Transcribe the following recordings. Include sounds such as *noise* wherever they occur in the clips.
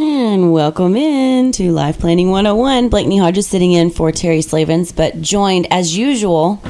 And welcome in to Life Planning 101. Blakeney Hodges sitting in for Terry Slavens, but joined as usual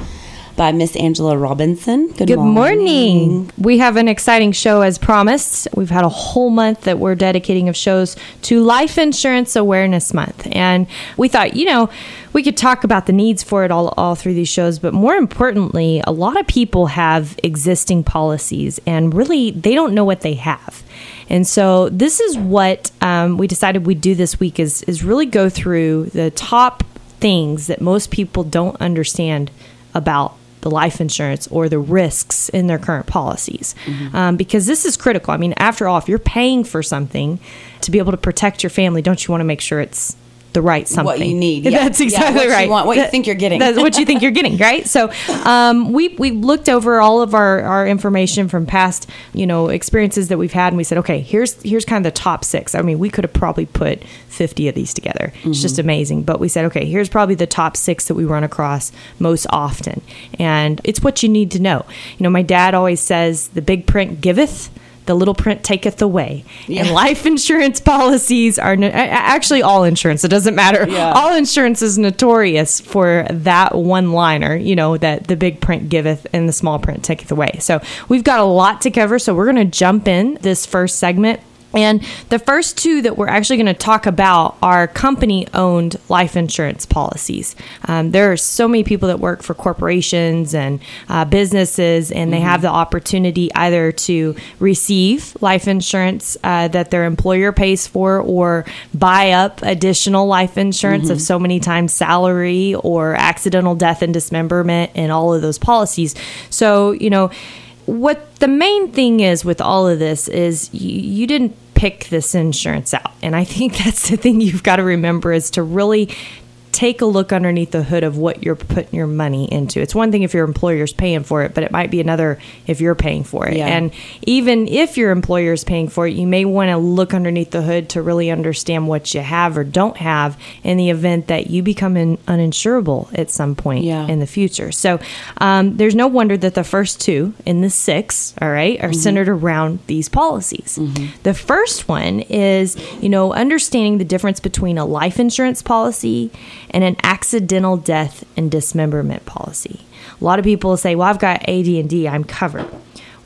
by Miss Angela Robinson. Good, Good morning. morning. We have an exciting show as promised. We've had a whole month that we're dedicating of shows to Life Insurance Awareness Month. And we thought, you know, we could talk about the needs for it all, all through these shows, but more importantly, a lot of people have existing policies and really they don't know what they have. And so this is what um, we decided we'd do this week is is really go through the top things that most people don't understand about the life insurance or the risks in their current policies mm-hmm. um, because this is critical. I mean, after all, if you're paying for something to be able to protect your family, don't you want to make sure it's the right something. What you need. *laughs* Yeah. That's exactly yeah, right. You want, what you think you're getting. That's what you think you're getting, right? So um, we we looked over all of our, our information from past you know experiences that we've had, and we said, okay, here's here's kind of the top six. I mean, we could have probably put 50 of these together. Mm-hmm. It's just mm-hmm. amazing. But we said, okay, here's probably the top six that we run across most often, and it's what you need to know. You know, my dad always says, the big print giveth the little print taketh away. Yeah. And life insurance policies are no, actually all insurance. It doesn't matter. Yeah. All insurance is notorious for that one liner, you know, that the big print giveth and the small print taketh away. So we've got a lot to cover. So we're going to jump in this first segment and the first two that we're actually going to talk about are company owned life insurance policies. Um, there are so many people that work for corporations and uh, businesses, and they mm-hmm. have the opportunity either to receive life insurance uh, that their employer pays for or buy up additional life insurance mm-hmm. of so many times salary or accidental death and dismemberment and all of those policies. So, you know, what the main thing is with all of this is you, you didn't pick this insurance out. And I think *laughs* that's the thing you've got to remember is to really take a look underneath the hood of what you're putting your money into. It's one thing if your employer's paying for it, but it might be another if you're paying for it. Yeah. And even if your employer is paying for it, you may want to look underneath the hood to really understand what you have or don't have in the event that you become in, uninsurable at some point yeah. in the future. So um, there's no wonder that the first two in the six, all right, are mm-hmm. centered around these policies. Mm-hmm. The first one is, you know, understanding the difference between a life insurance policy and an accidental death and dismemberment policy. A lot of people say, "Well, I've got AD&D, I'm covered."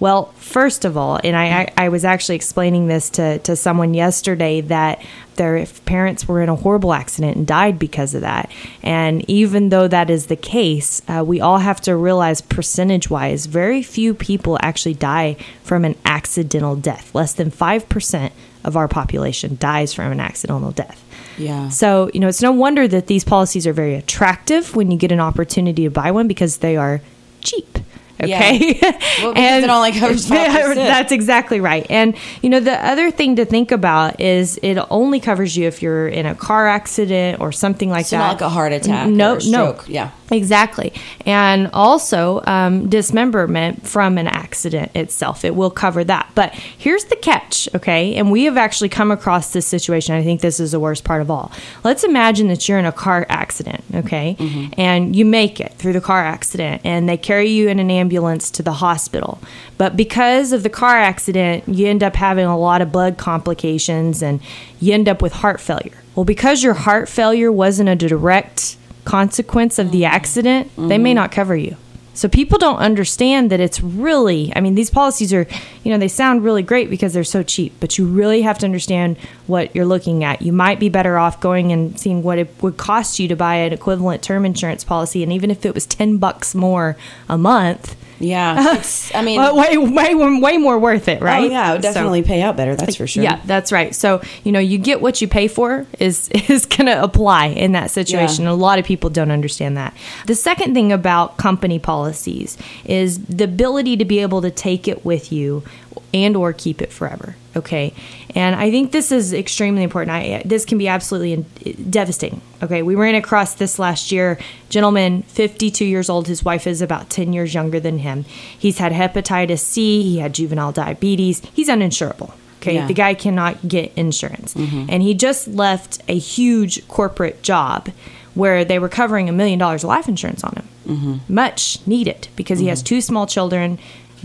Well, first of all, and I, I, was actually explaining this to, to someone yesterday that their parents were in a horrible accident and died because of that. And even though that is the case, uh, we all have to realize percentage wise, very few people actually die from an accidental death. Less than 5% of our population dies from an accidental death. Yeah. So, you know, it's no wonder that these policies are very attractive when you get an opportunity to buy one because they are cheap. Okay. Yeah. Well, *laughs* and it only covers 5%. *laughs* That's exactly right. And, you know, the other thing to think about is it only covers you if you're in a car accident or something like so that. Not like a heart attack. No, no. Yeah. Exactly. And also um, dismemberment from an accident itself. It will cover that. But here's the catch, okay? And we have actually come across this situation. I think this is the worst part of all. Let's imagine that you're in a car accident, okay? Mm-hmm. And you make it through the car accident and they carry you in an ambulance to the hospital. But because of the car accident, you end up having a lot of blood complications and you end up with heart failure. Well, because your heart failure wasn't a direct consequence of the accident, mm-hmm. they may mm-hmm. not cover you. So people don't understand that it's really, I mean, these policies are, you know, they sound really great because they're so cheap, but you really have to understand what you're looking at. You might be better off going and seeing what it would cost you to buy an equivalent term insurance policy. And even if it was 10 bucks more a month, yeah, *laughs* I mean, well, way, way, way more worth it, right? Oh yeah, definitely so, pay out better. That's for sure. Yeah, that's right. So you know, you get what you pay for is *laughs* is going to apply in that situation. Yeah. A lot of people don't understand that. The second thing about company policies is the ability to be able to take it with you and or keep it forever. Okay, and I think this is extremely important. I this can be absolutely in, devastating. Okay, we ran across this last year. Gentleman, 52 years old. His wife is about 10 years younger than him. He's had hepatitis C. He had juvenile diabetes. He's uninsurable. Okay, Yeah. the guy cannot get insurance, mm-hmm. and he just left a huge corporate job where they were covering a million dollars of life insurance on him, mm-hmm. much needed because he has mm-hmm. two small children,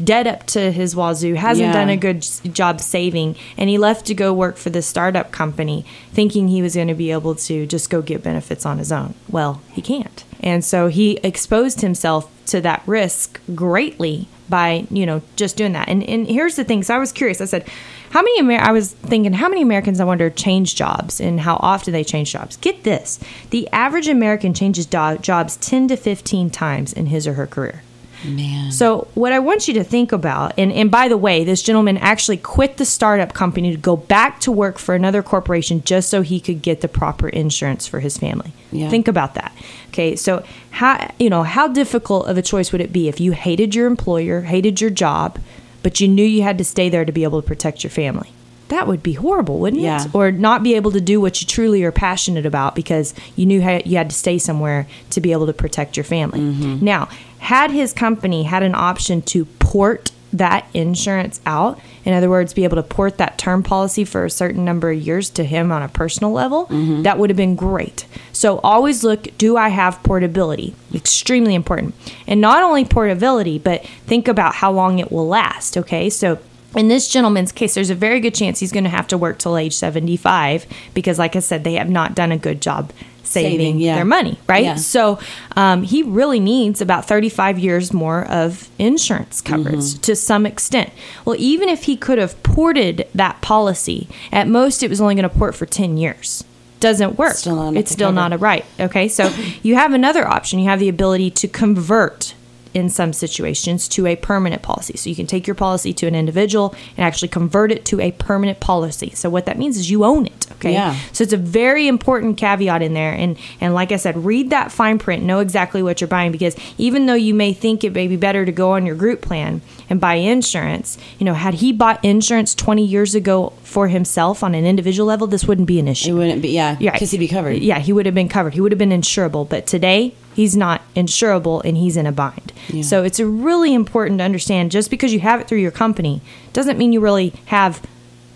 dead up to his wazoo, hasn't Yeah. done a good job saving, and he left to go work for this startup company, thinking he was going to be able to just go get benefits on his own. Well, he can't, and so he exposed himself to that risk greatly by you know just doing that. And and here's the thing. So I was curious. I said, how many? Amer- I was thinking, how many Americans I wonder change jobs and how often they change jobs. Get this: the average American changes do- jobs ten to fifteen times in his or her career. Man. So, what I want you to think about, and, and by the way, this gentleman actually quit the startup company to go back to work for another corporation just so he could get the proper insurance for his family. Yeah. Think about that. Okay, so how you know how difficult of a choice would it be if you hated your employer, hated your job, but you knew you had to stay there to be able to protect your family? That would be horrible, wouldn't Yeah. it? Or not be able to do what you truly are passionate about because you knew how you had to stay somewhere to be able to protect your family. Mm-hmm. Now, had his company had an option to port that insurance out, in other words, be able to port that term policy for a certain number of years to him on a personal level, mm-hmm. that would have been great. So always look do I have portability? Extremely important. And not only portability, but think about how long it will last, okay? So in this gentleman's case, there's a very good chance he's going to have to work till age 75 because, like I said, they have not done a good job saving, Saving, yeah. their money, right? Yeah. So um, he really needs about 35 years more of insurance coverage Mm-hmm. to some extent. Well, even if he could have ported that policy, at most it was only going to port for 10 years. Doesn't work. Still it's still cover. not a right. Okay, so you have another option. You have the ability to convert in some situations to a permanent policy. So you can take your policy to an individual and actually convert it to a permanent policy. So what that means is you own it. Okay. Yeah. So it's a very important caveat in there. And and like I said, read that fine print, know exactly what you're buying because even though you may think it may be better to go on your group plan and buy insurance, you know, had he bought insurance 20 years ago for himself on an individual level, this wouldn't be an issue. it wouldn't be, yeah, Yeah, because he'd be covered. Yeah, he would have been covered. He would have been insurable. But today, he's not insurable and he's in a bind. Yeah. So it's really important to understand just because you have it through your company doesn't mean you really have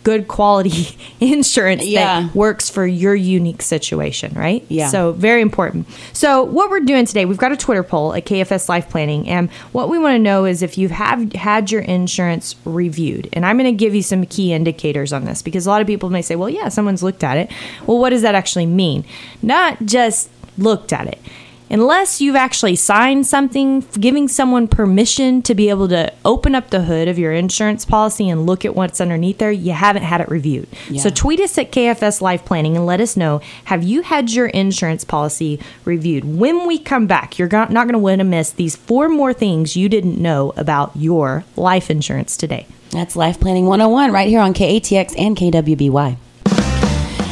good quality *laughs* insurance Yeah. that works for your unique situation, right? Yeah. So very important. So what we're doing today, we've got a Twitter poll at KFS Life Planning, and what we want to know is if you have had your insurance reviewed. And I'm going to give you some key indicators on this because a lot of people may say, "Well, yeah, someone's looked at it." Well, what does that actually mean? Not just looked at it. Unless you've actually signed something giving someone permission to be able to open up the hood of your insurance policy and look at what's underneath there, you haven't had it reviewed. Yeah. So tweet us at KFS Life Planning and let us know have you had your insurance policy reviewed? When we come back, you're not going to want to miss these four more things you didn't know about your life insurance today. That's Life Planning 101 right here on KATX and KWBY.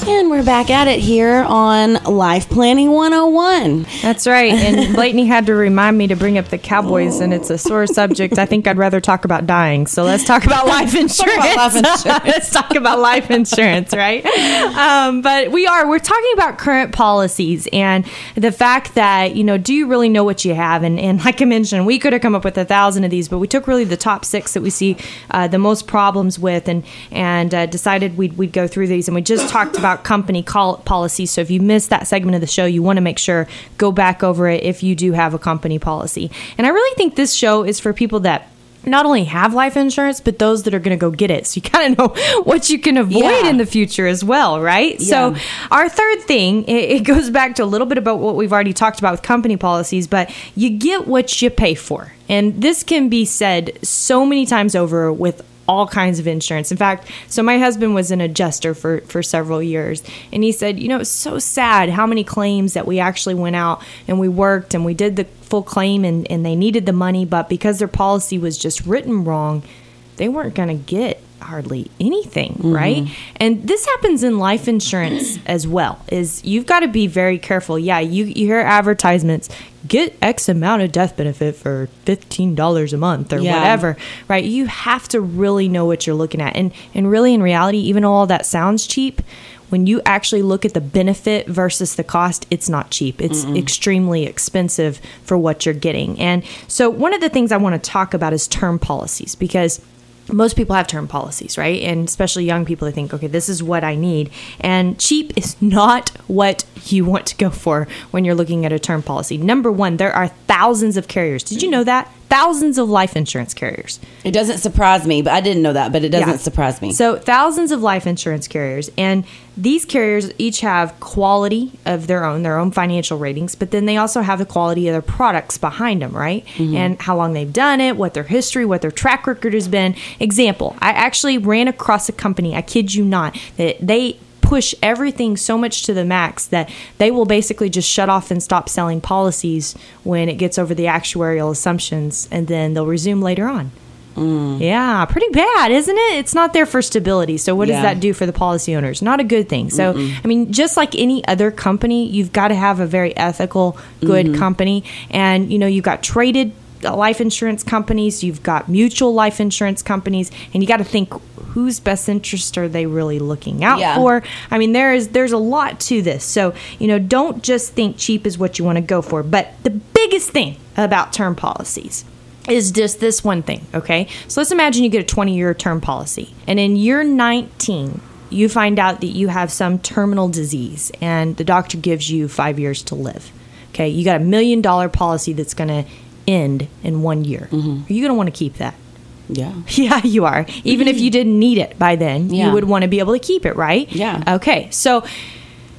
And we're back at it here on Life Planning 101. That's right. And *laughs* Blakeney had to remind me to bring up the Cowboys, and it's a sore subject. I think I'd rather talk about dying. So let's talk about life insurance. about life insurance. *laughs* let's talk about life insurance, right? Um, but we are. We're talking about current policies and the fact that you know, do you really know what you have? And, and like I mentioned, we could have come up with a thousand of these, but we took really the top six that we see uh, the most problems with, and and uh, decided we'd we'd go through these. And we just talked about company call policies. So if you missed that segment of the show, you want to make sure go back over it if you do have a company policy. And I really think this show is for people that not only have life insurance, but those that are going to go get it. So you *laughs* kind of know what you can avoid Yeah. in the future as well, right? Yeah. So our third thing, it goes back to a little bit about what we've already talked about with company policies, but you get what you pay for. And this can be said so many times over with all kinds of insurance. In fact, so my husband was an adjuster for for several years, and he said, you know, it's so sad how many claims that we actually went out and we worked and we did the full claim and and they needed the money, but because their policy was just written wrong, they weren't going to get hardly anything right mm-hmm. and this happens in life insurance *clears throat* as well is you've got to be very careful yeah you, you hear advertisements get X amount of death benefit for $15 a month or Yeah. whatever, right? You have to really know what you're looking at. And, and really, in reality, even though all that sounds cheap, when you actually look at the benefit versus the cost, it's not cheap. It's extremely expensive for what you're getting. And so, one of the things I want to talk about is term policies because most people have term policies, right? And especially young people, they think, okay, this is what I need. And cheap is not what you want to go for when you're looking at a term policy. Number one, there are thousands of carriers. Did you know that? Thousands of life insurance carriers. It doesn't surprise me, but I didn't know that, but it doesn't Yeah. surprise me. So thousands of life insurance carriers, and these carriers each have quality of their own, their own financial ratings, but then they also have the quality of their products behind them, right? Mm-hmm. And how long they've done it, what their history, what their track record has been. Example: I actually ran across a company. I kid you not that they push everything so much to the max that they will basically just shut off and stop selling policies when it gets over the actuarial assumptions and then they'll resume later on. Mm. Yeah, pretty bad, isn't it? It's not there for stability. So what Yeah. does that do for the policy owners? Not a good thing. So I mean, just like any other company, you've got to have a very ethical, good mm-hmm. company, and you know you've got traded Uh, life insurance companies, you've got mutual life insurance companies, and you got to think whose best interest are they really looking out Yeah. for? I mean, there is there's a lot to this. So you know, don't just think cheap is what you want to go for. But the biggest thing about term policies is just this one thing, okay? So let's imagine you get a 20 year term policy, and in year 19, you find out that you have some terminal disease, and the doctor gives you five years to live. Okay, you got a million dollar policy that's going to end in one year. Are you going to want to keep that? yeah. *laughs* Yeah, you are. Even if you didn't need it by then, Yeah. you would want to be able to keep it, right? Yeah. Okay, so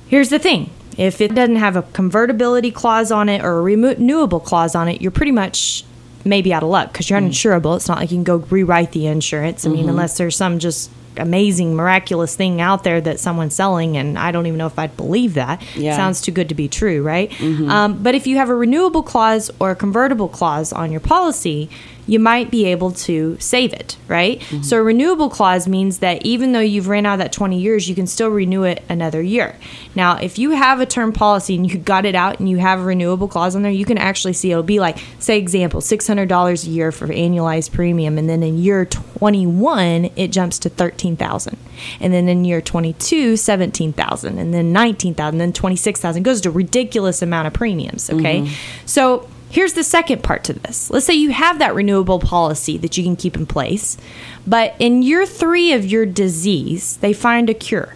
here's the thing. If it doesn't have a convertibility clause on it or a renewable clause on it, you're pretty much maybe out of luck because you're Mm. uninsurable. It's not like you can go rewrite the insurance. I mean, Mm-hmm. unless there's some just amazing, miraculous thing out there that someone's selling, and I don't even know if I'd believe that. Yeah. Sounds too good to be true, right? Um, but if you have a renewable clause or a convertible clause on your policy, you might be able to save it, right? Mm-hmm. So a renewable clause means that even though you've ran out of that 20 years, you can still renew it another year. Now, if you have a term policy and you got it out and you have a renewable clause on there, you can actually see it'll be like, say, example, $600 a year for annualized premium, and then in year 21 it jumps to 13,000, and then in year 22 17,000, and then 19,000, then 26,000 goes to a ridiculous amount of premiums. Okay, mm-hmm. so Here's the second part to this. Let's say you have that renewable policy that you can keep in place, but in year three of your disease, they find a cure.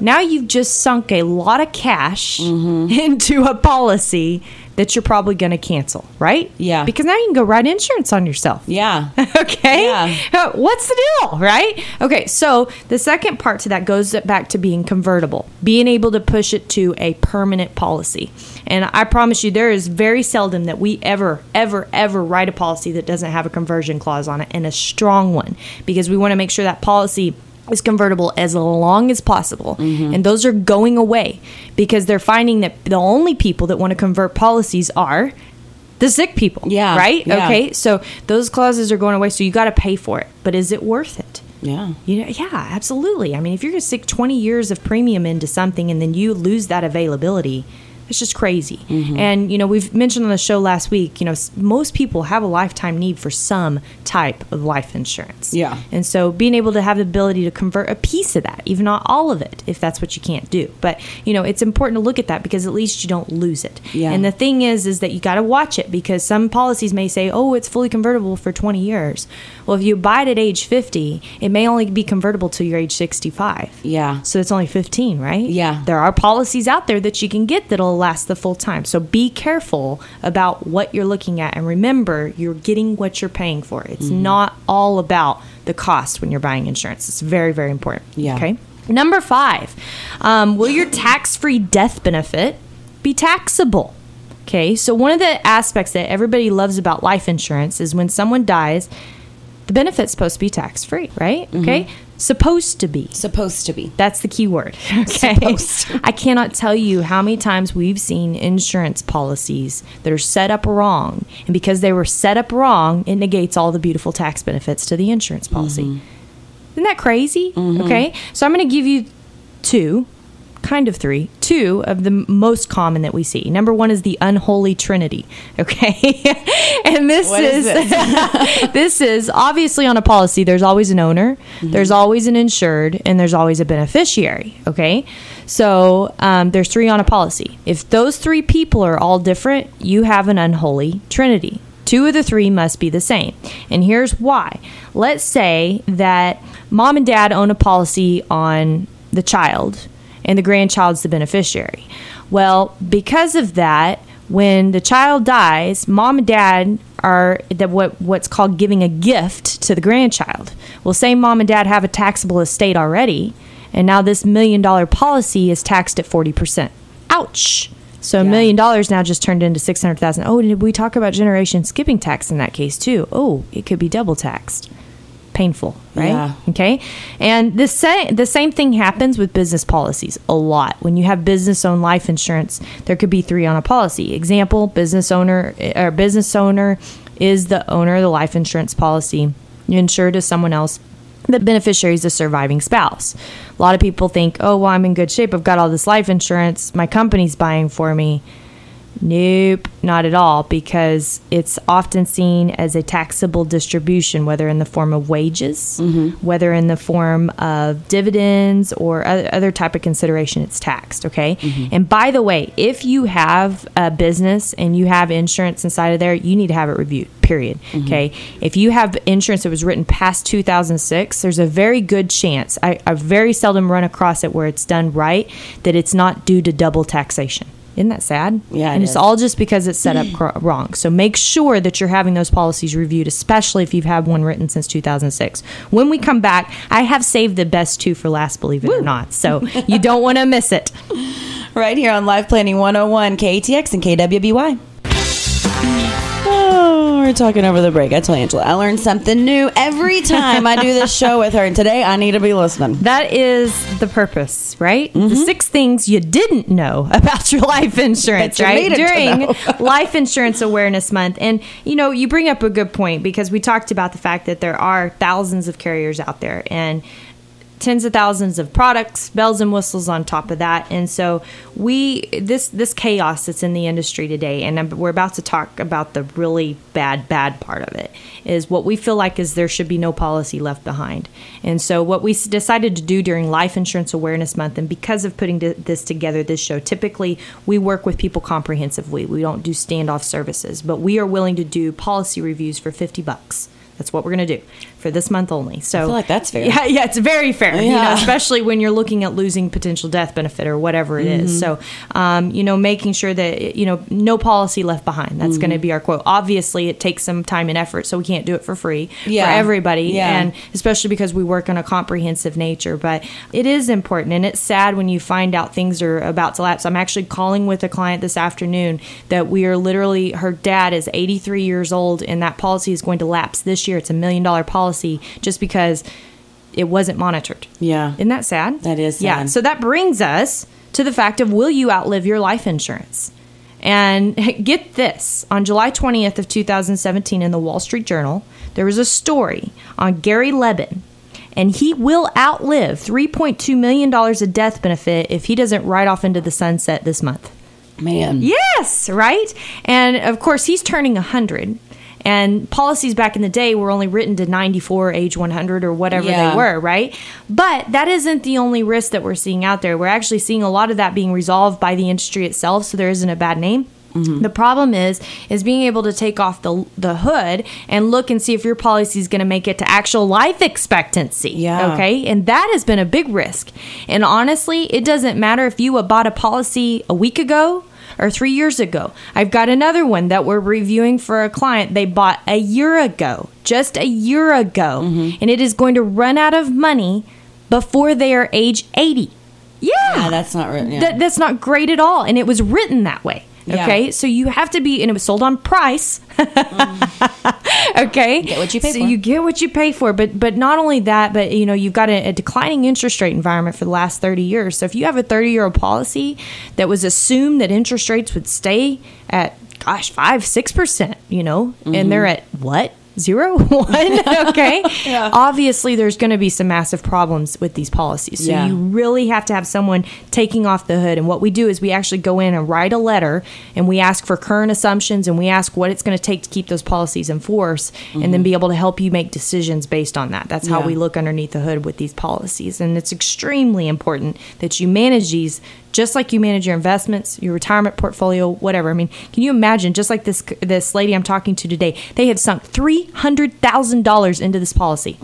Now you've just sunk a lot of cash *laughs* into a policy that you're probably going to cancel, right? Yeah. Because now you can go write insurance on yourself. Yeah. *laughs* okay. Yeah. Uh, What's the deal, right? Okay, so the second part to that goes back to being convertible, being able to push it to a permanent policy. And I promise you, there is very seldom that we ever, ever, ever write a policy that doesn't have a conversion clause on it and a strong one because we want to make sure that policy is convertible as long as possible. Mm-hmm. And those are going away because they're finding that the only people that want to convert policies are the sick people. Yeah, Right? yeah. Okay. So those clauses are going away. So you got to pay for it. But is it worth it? Yeah. You know, yeah, absolutely. I mean, if you're going to stick 20 years of premium into something and then you lose that availability, it's just crazy. Mm-hmm. And, you know, we've mentioned on the show last week, you know, most people have a lifetime need for some type of life insurance. Yeah. And so being able to have the ability to convert a piece of that, even not all of it, if that's what you can't do. But, you know, it's important to look at that because at least you don't lose it. Yeah. And the thing is, is that you got to watch it because some policies may say, oh, it's fully convertible for 20 years. Well, if you buy it at age 50, it may only be convertible till you're age 65. Yeah. So it's only 15, right? Yeah. There are policies out there that you can get that'll last the full time. So be careful about what you're looking at and remember you're getting what you're paying for. It's Mm-hmm. not all about the cost when you're buying insurance. It's very, very important. Yeah. Okay. Number five, um, will your tax free death benefit be taxable? Okay. So one of the aspects that everybody loves about life insurance is when someone dies, the benefit's supposed to be tax free, right? Mm-hmm. Okay. Supposed to be. Supposed to be. That's the key word. *laughs* Okay. Supposed. I cannot tell you how many times we've seen insurance policies that are set up wrong. And because they were set up wrong, it negates all the beautiful tax benefits to the insurance policy. Mm-hmm. Isn't that crazy? Okay. So I'm going to give you two kind of three, two of the most common that we see. Number one is the unholy trinity. *laughs* Okay, and this is is *laughs* this is obviously on a policy. There's always an owner, there's always an insured, and there's always a beneficiary. Okay, so um, there's three on a policy. If those three people are all different, you have an unholy trinity. Two of the three must be the same. And here's why. Let's say that mom and dad own a policy on the child and the grandchild's the beneficiary. Well, because of that, when the child dies, mom and dad are that what what's called giving a gift to the grandchild. Well, say mom and dad have a taxable estate already, and now this million dollar policy is taxed at 40%. Ouch. So a Yeah. million dollars now just turned into 600,000. Oh, did we talk about generation skipping tax in that case too? Oh, it could be double taxed. Painful, right? Yeah. Okay. And the same the same thing happens with business policies a lot. When you have business owned life insurance, there could be three on a policy. Example, business owner eh, or business owner is the owner of the life insurance policy. You insure to someone else. The beneficiary is the surviving spouse. A lot of people think, oh, well, I'm in good shape. I've got all this life insurance. My company's buying for me. Nope, not at all, because it's often seen as a taxable distribution, whether in the form of wages, mm-hmm. whether in the form of dividends or other, other type of consideration, it's taxed. Okay. Mm-hmm. And by the way, if you have a business and you have insurance inside of there, you need to have it reviewed. Period. Mm-hmm. Okay. If you have insurance that was written past 2006, there's a very good chance. I, I very seldom run across it where it's done right that it's not due to double taxation. Isn't that sad? Yeah, it and it's is. all just because it's set up *clears throat* cr- wrong. So make sure that you're having those policies reviewed, especially if you've had one written since 2006. When we come back, I have saved the best two for last, believe it or not. So you don't want to miss it. *laughs* right here on Life Planning 101, KATX and KWBY. Oh, we're talking over the break. I tell Angela, I learn something new every time I do this *laughs* show with her, and today I need to be listening. That is the purpose, right? Mm-hmm. The six things you didn't know *laughs* about your life insurance, right? During. *laughs* Life Insurance Awareness Month. And, you know, you bring up a good point because we talked about the fact that there are thousands of carriers out there and tens of thousands of products, bells and whistles on top of that. And so we this this chaos that's in the industry today, and we're about to talk about the really bad bad part of it is what we feel like is there should be no policy left behind. And so what we decided to do during Life Insurance Awareness Month, and because of putting this together, this show, typically we work with people comprehensively. We don't do standoff services, but we are willing to do policy reviews for fifty bucks. That's what we're going to do for this month only. So I feel like that's fair. Yeah, yeah, it's very fair. You know, Yeah. *laughs* especially when you're looking at losing potential death benefit or whatever it Mm-hmm. is. So, um, you know, making sure that you know no policy left behind. That's going to Mm-hmm. be our quote. Obviously, it takes some time and effort, so we can't do it for free Yeah. for everybody, Yeah. and especially because we work on a comprehensive nature. But it is important, and it's sad when you find out things are about to lapse. I'm actually calling with a client this afternoon that we are literally her dad is 83 years old, and that policy is going to lapse this year. It's a million dollar policy just because it wasn't monitored. Yeah. Isn't that sad? That is Yeah. So that brings us to the fact of will you outlive your life insurance? And *laughs* get this on July 20th of 2017 in the Wall Street Journal, there was a story on Gary Lebin. And he will outlive $3.2 million of death benefit if he doesn't ride off into the sunset this month. Man. Yes, right? And of course, he's turning 100. And policies back in the day were only written to 94, age 100, or whatever Yeah. they were, right? But that isn't the only risk that we're seeing out there. We're actually seeing a lot of that being resolved by the industry itself, so there isn't a bad name. Mm-hmm. The problem is is being able to take off the the hood and look and see if your policy is going to make it to actual life expectancy. Yeah. Okay, and that has been a big risk. And honestly, it doesn't matter if you bought a policy a week ago or three years ago. I've got another one that we're reviewing for a client they bought a year ago, just a year ago, mm-hmm. and it is going to run out of money before they are age 80. Yeah. Yeah, that's not right. Yeah. That, that's not great at all. And it was written that way. Yeah. Okay. So you have to be, and it was sold on price. Mm. *laughs* okay. Get what you pay so for. you get what you pay for. But but not only that, but you know, you've got a, a declining interest rate environment for the last 30 years. So if you have a 30 year old policy that was assumed that interest rates would stay at gosh, five, six percent, you know, and mm-hmm. they're at what? Zero? *laughs* One? *laughs* Okay. Obviously there's going to be some massive problems with these policies. So Yeah. you really have to have someone taking off the hood. And what we do is we actually go in and write a letter and we ask for current assumptions and we ask what it's going to take to keep those policies in force and then mm-hmm. be able to help you make decisions based on that. That's how Yeah. we look underneath the hood with these policies. And it's extremely important that you manage these just like you manage your investments, your retirement portfolio, whatever. I mean, can you imagine? Just like this this lady I'm talking to today, they have sunk three hundred thousand dollars into this policy.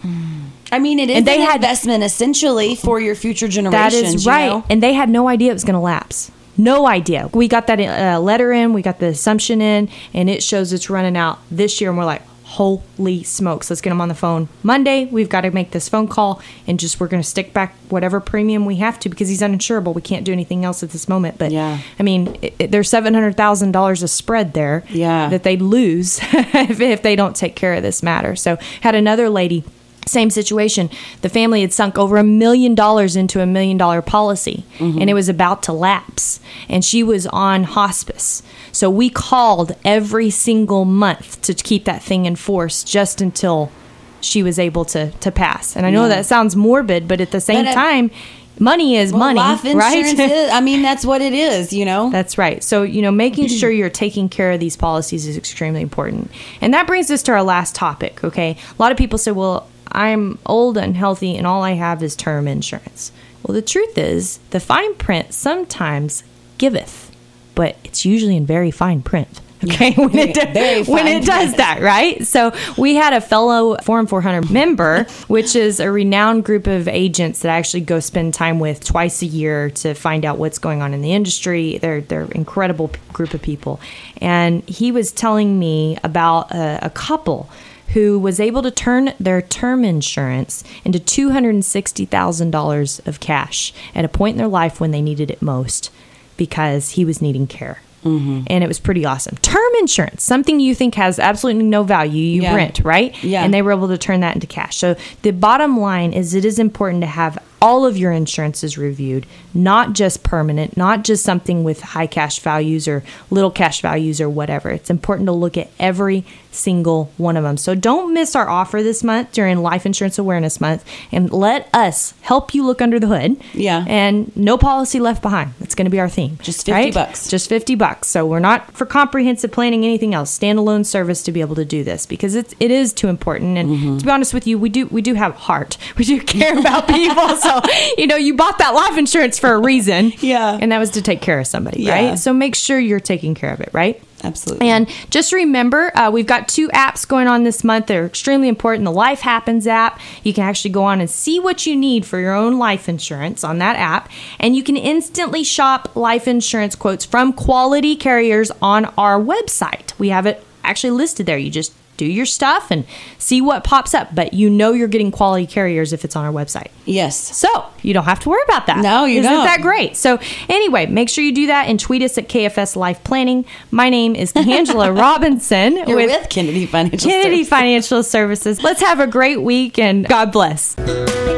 I mean, it is And they an had- investment essentially for your future generations. That is you right, know? and they had no idea it was going to lapse. No idea. We got that uh, letter in, we got the assumption in, and it shows it's running out this year, and we're like. Holy smokes, let's get them on the phone. Monday, we've got to make this phone call and just we're going to stick back whatever premium we have to because he's uninsurable. We can't do anything else at this moment. But Yeah. I mean, it, it- there's $700,000 of spread there Yeah. that they'd lose *laughs* if, if they don't take care of this matter. So, had another lady, same situation. The family had sunk over a million dollars into a million dollar policy, and it was about to lapse. And she was on hospice. So, we called every single month to keep that thing in force just until she was able to, to pass. And I know Yeah. that sounds morbid, but at the same uh, time, money is Well, money, life right? insurance is, I mean, that's what it is, you know? That's right. So, you know, making *clears throat* sure you're taking care of these policies is extremely important. And that brings us to our last topic, okay? A lot of people say, well, I'm old and healthy and all I have is term insurance. Well, the truth is, the fine print sometimes giveth, but it's usually in very fine print. *laughs* Okay, when it, very when it does that, right? So we had a fellow Forum 400 *laughs* member, which is a renowned group of agents that I actually go spend time with twice a year to find out what's going on in the industry. They're they're an incredible group of people, and he was telling me about a, a couple who was able to turn their term insurance into two hundred and sixty thousand dollars of cash at a point in their life when they needed it most, because he was needing care. Mm-hmm. And it was pretty awesome. Term insurance, something you think has absolutely no value, you Yeah. rent, right? Yeah. And they were able to turn that into cash. So the bottom line is it is important to have all of your insurances reviewed, not just permanent, not just something with high cash values or little cash values or whatever. It's important to look at every single one of them. So don't miss our offer this month during Life Insurance Awareness Month and let us help you look under the hood. Yeah. And no policy left behind. That's going to be our theme. Just 50 right? bucks. Just 50 bucks. So we're not for comprehensive planning anything else. Standalone service to be able to do this because it's it is too important and Mm-hmm. to be honest with you, we do we do have heart. *laughs* We do care about people. *laughs* so, you know, you bought that life insurance for a reason. Yeah. And that was to take care of somebody, Yeah. right? So make sure you're taking care of it, right? Absolutely. And just remember, uh, we've got two apps going on this month. They're extremely important. The Life Happens app, you can actually go on and see what you need for your own life insurance on that app. And you can instantly shop life insurance quotes from quality carriers on our website. We have it actually listed there. You just do your stuff and see what pops up, but you know you're getting quality carriers if it's on our website. yes. So you don't have to worry about that. No, you Isn't don't. that great? So anyway, make sure you do that and tweet us at KFS Life Planning. My name is *laughs* Angela Robinson You're with, Kennedy Financial Kennedy Services. Financial Services. Let's have a great week and God bless.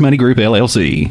Money Group LLC.